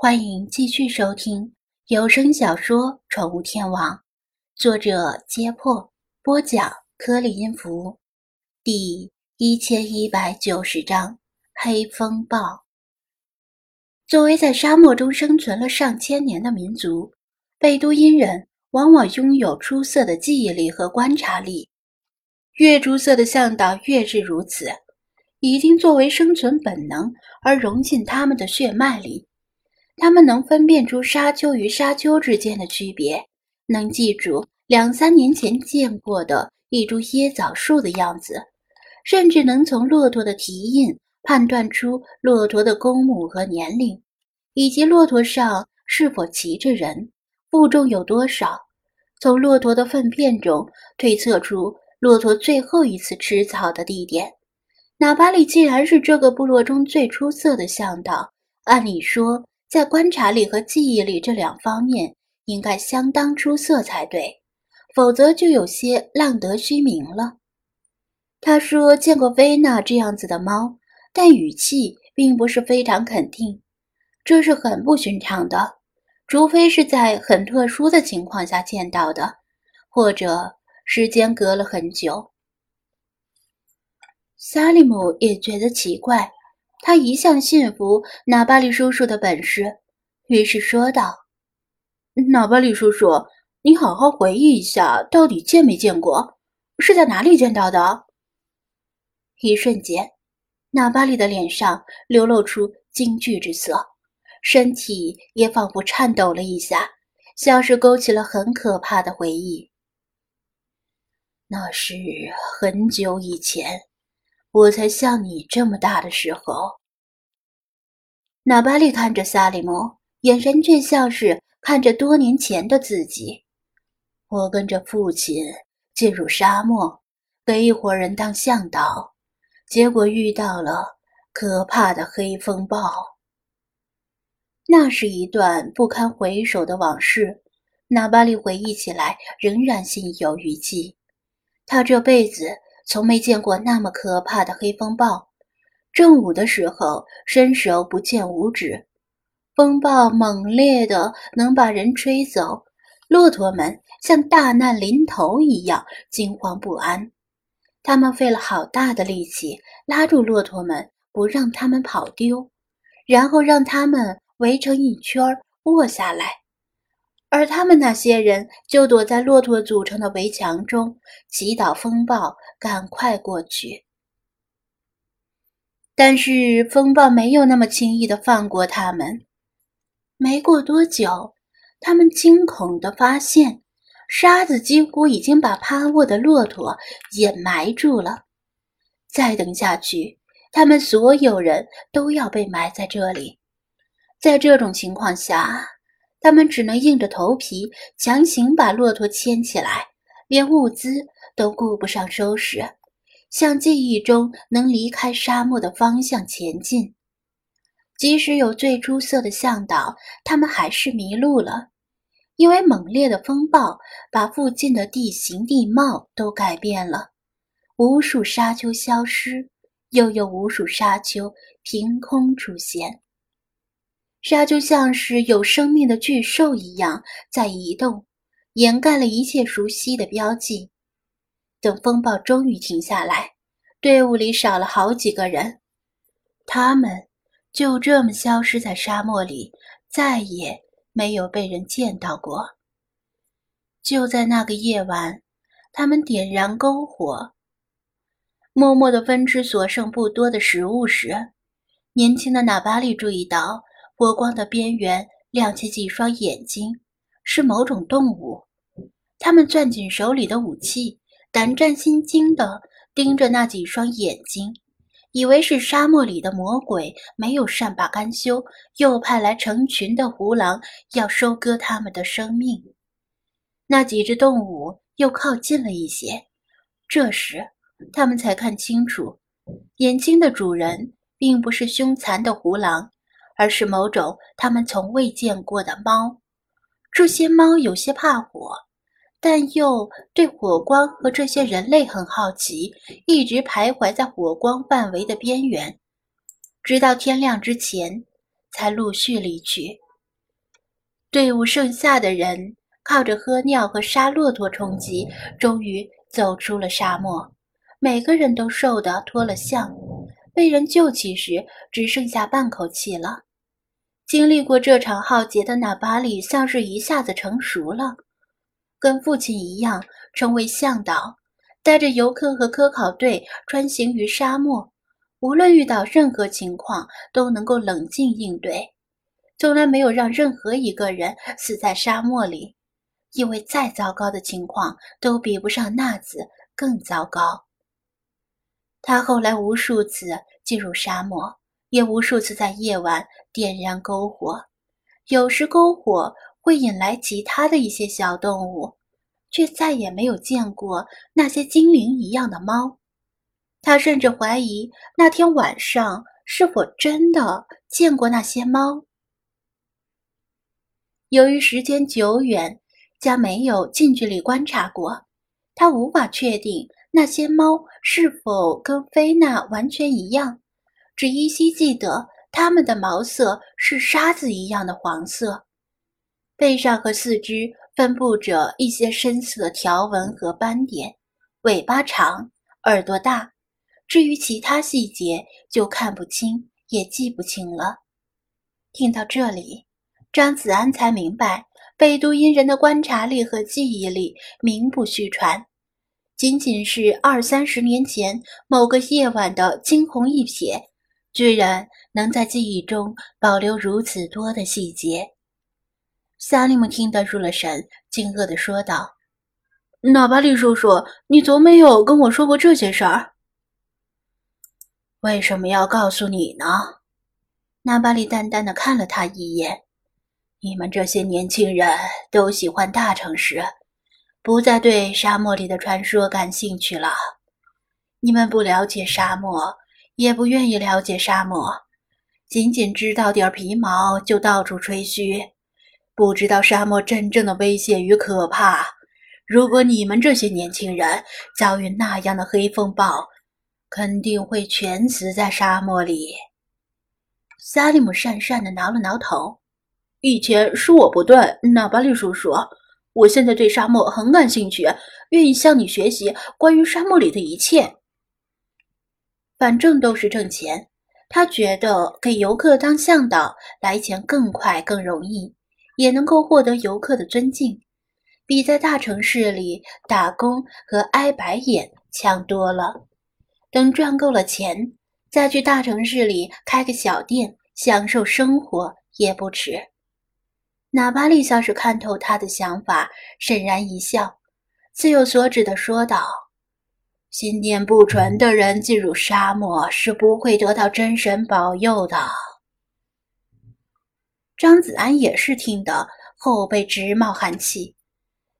欢迎继续收听有声小说《宠物天王》，作者：揭破，播讲：颗粒音符，第一千一百九十章黑风暴。作为在沙漠中生存了上千年的民族，贝都因人往往拥有出色的记忆力和观察力，越出色的向导越是如此，已经作为生存本能而融进他们的血脉里。他们能分辨出沙丘与沙丘之间的区别，能记住两三年前见过的一株椰枣树的样子，甚至能从骆驼的蹄印判断出骆驼的公母和年龄，以及骆驼上是否骑着人，负重有多少。从骆驼的粪便中推测出骆驼最后一次吃草的地点。哪巴里既然是这个部落中最出色的向导，按理说。在观察力和记忆力这两方面，应该相当出色才对，否则就有些浪得虚名了。他说见过薇娜这样子的猫，但语气并不是非常肯定，这是很不寻常的，除非是在很特殊的情况下见到的，或者时间隔了很久。萨利姆也觉得奇怪。他一向信服纳巴利叔叔的本事，于是说道：“纳巴利叔叔，你好好回忆一下，到底见没见过？是在哪里见到的？”一瞬间，纳巴利的脸上流露出惊惧之色，身体也仿佛颤抖了一下，像是勾起了很可怕的回忆。那是很久以前。我才像你这么大的时候，纳巴利看着萨利姆，眼神却像是看着多年前的自己。我跟着父亲进入沙漠，给一伙人当向导，结果遇到了可怕的黑风暴。那是一段不堪回首的往事，纳巴利回忆起来仍然心有余悸。他这辈子。从没见过那么可怕的黑风暴。正午的时候，伸手不见五指，风暴猛烈的能把人吹走。骆驼们像大难临头一样惊慌不安，他们费了好大的力气拉住骆驼们，不让他们跑丢，然后让他们围成一圈卧下来。而他们那些人就躲在骆驼组成的围墙中，祈祷风暴赶快过去。但是风暴没有那么轻易的放过他们。没过多久，他们惊恐的发现，沙子几乎已经把趴卧的骆驼掩埋住了。再等下去，他们所有人都要被埋在这里。在这种情况下。他们只能硬着头皮强行把骆驼牵起来，连物资都顾不上收拾，向记忆中能离开沙漠的方向前进。即使有最出色的向导，他们还是迷路了，因为猛烈的风暴把附近的地形地貌都改变了，无数沙丘消失，又有无数沙丘凭空出现。沙就像是有生命的巨兽一样在移动，掩盖了一切熟悉的标记。等风暴终于停下来，队伍里少了好几个人，他们就这么消失在沙漠里，再也没有被人见到过。就在那个夜晚，他们点燃篝火，默默地分吃所剩不多的食物时，年轻的纳巴利注意到。火光的边缘亮起几双眼睛，是某种动物。他们攥紧手里的武器，胆战心惊地盯着那几双眼睛，以为是沙漠里的魔鬼没有善罢甘休，又派来成群的胡狼要收割他们的生命。那几只动物又靠近了一些，这时他们才看清楚，眼睛的主人并不是凶残的胡狼。而是某种他们从未见过的猫。这些猫有些怕火，但又对火光和这些人类很好奇，一直徘徊在火光范围的边缘，直到天亮之前才陆续离去。队伍剩下的人靠着喝尿和杀骆驼充饥，终于走出了沙漠。每个人都瘦得脱了相，被人救起时只剩下半口气了。经历过这场浩劫的纳巴里像是一下子成熟了，跟父亲一样成为向导，带着游客和科考队穿行于沙漠，无论遇到任何情况都能够冷静应对。从来没有让任何一个人死在沙漠里，因为再糟糕的情况都比不上那次更糟糕。他后来无数次进入沙漠，也无数次在夜晚点燃篝火。有时篝火会引来其他的一些小动物，却再也没有见过那些精灵一样的猫。他甚至怀疑那天晚上是否真的见过那些猫。由于时间久远，加没有近距离观察过，他无法确定那些猫是否跟菲娜完全一样，只依稀记得它们的毛色是沙子一样的黄色，背上和四肢分布着一些深色条纹和斑点，尾巴长，耳朵大。至于其他细节，就看不清也记不清了。听到这里。张子安才明白，北都因人的观察力和记忆力名不虚传。仅仅是二三十年前某个夜晚的惊鸿一瞥，居然能在记忆中保留如此多的细节。萨利姆听得入了神，惊愕地说道：“纳巴利叔叔，你从没有跟我说过这些事儿，为什么要告诉你呢？”纳巴利淡淡的看了他一眼。你们这些年轻人都喜欢大城市，不再对沙漠里的传说感兴趣了。你们不了解沙漠，也不愿意了解沙漠，仅仅知道点皮毛就到处吹嘘，不知道沙漠真正的危险与可怕。如果你们这些年轻人遭遇那样的黑风暴，肯定会全死在沙漠里。萨利姆讪讪地挠了挠头。以前是我不对，纳巴利叔叔。我现在对沙漠很感兴趣，愿意向你学习关于沙漠里的一切。反正都是挣钱，他觉得给游客当向导来钱更快更容易，也能够获得游客的尊敬，比在大城市里打工和挨白眼强多了。等赚够了钱，再去大城市里开个小店，享受生活也不迟。纳巴利像是看透他的想法，沈然一笑，自有所指的说道：“心念不纯的人进入沙漠是不会得到真神保佑的。”张子安也是听得后背直冒寒气，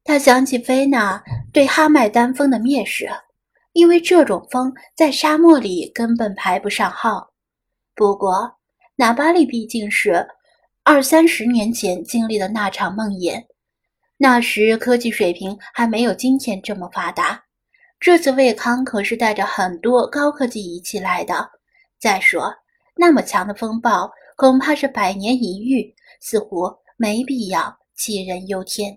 他想起菲娜对哈麦丹风的蔑视，因为这种风在沙漠里根本排不上号。不过，纳巴利毕竟是。二三十年前经历的那场梦魇，那时科技水平还没有今天这么发达。这次卫康可是带着很多高科技仪器来的。再说，那么强的风暴恐怕是百年一遇，似乎没必要杞人忧天。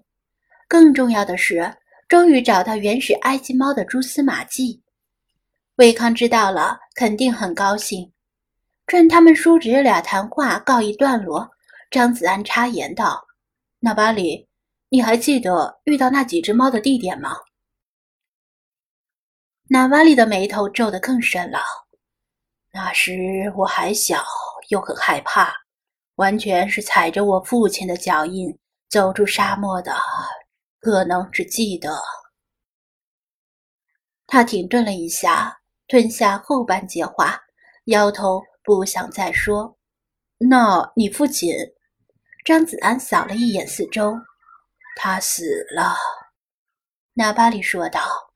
更重要的是，终于找到原始埃及猫的蛛丝马迹。卫康知道了，肯定很高兴。趁他们叔侄俩谈话告一段落。张子安插言道：“纳巴里，你还记得遇到那几只猫的地点吗？”纳瓦里的眉头皱得更深了。那时我还小，又很害怕，完全是踩着我父亲的脚印走出沙漠的，可能只记得。他停顿了一下，吞下后半截话，摇头不想再说。那你父亲？张子安扫了一眼四周，他死了。纳巴里说道。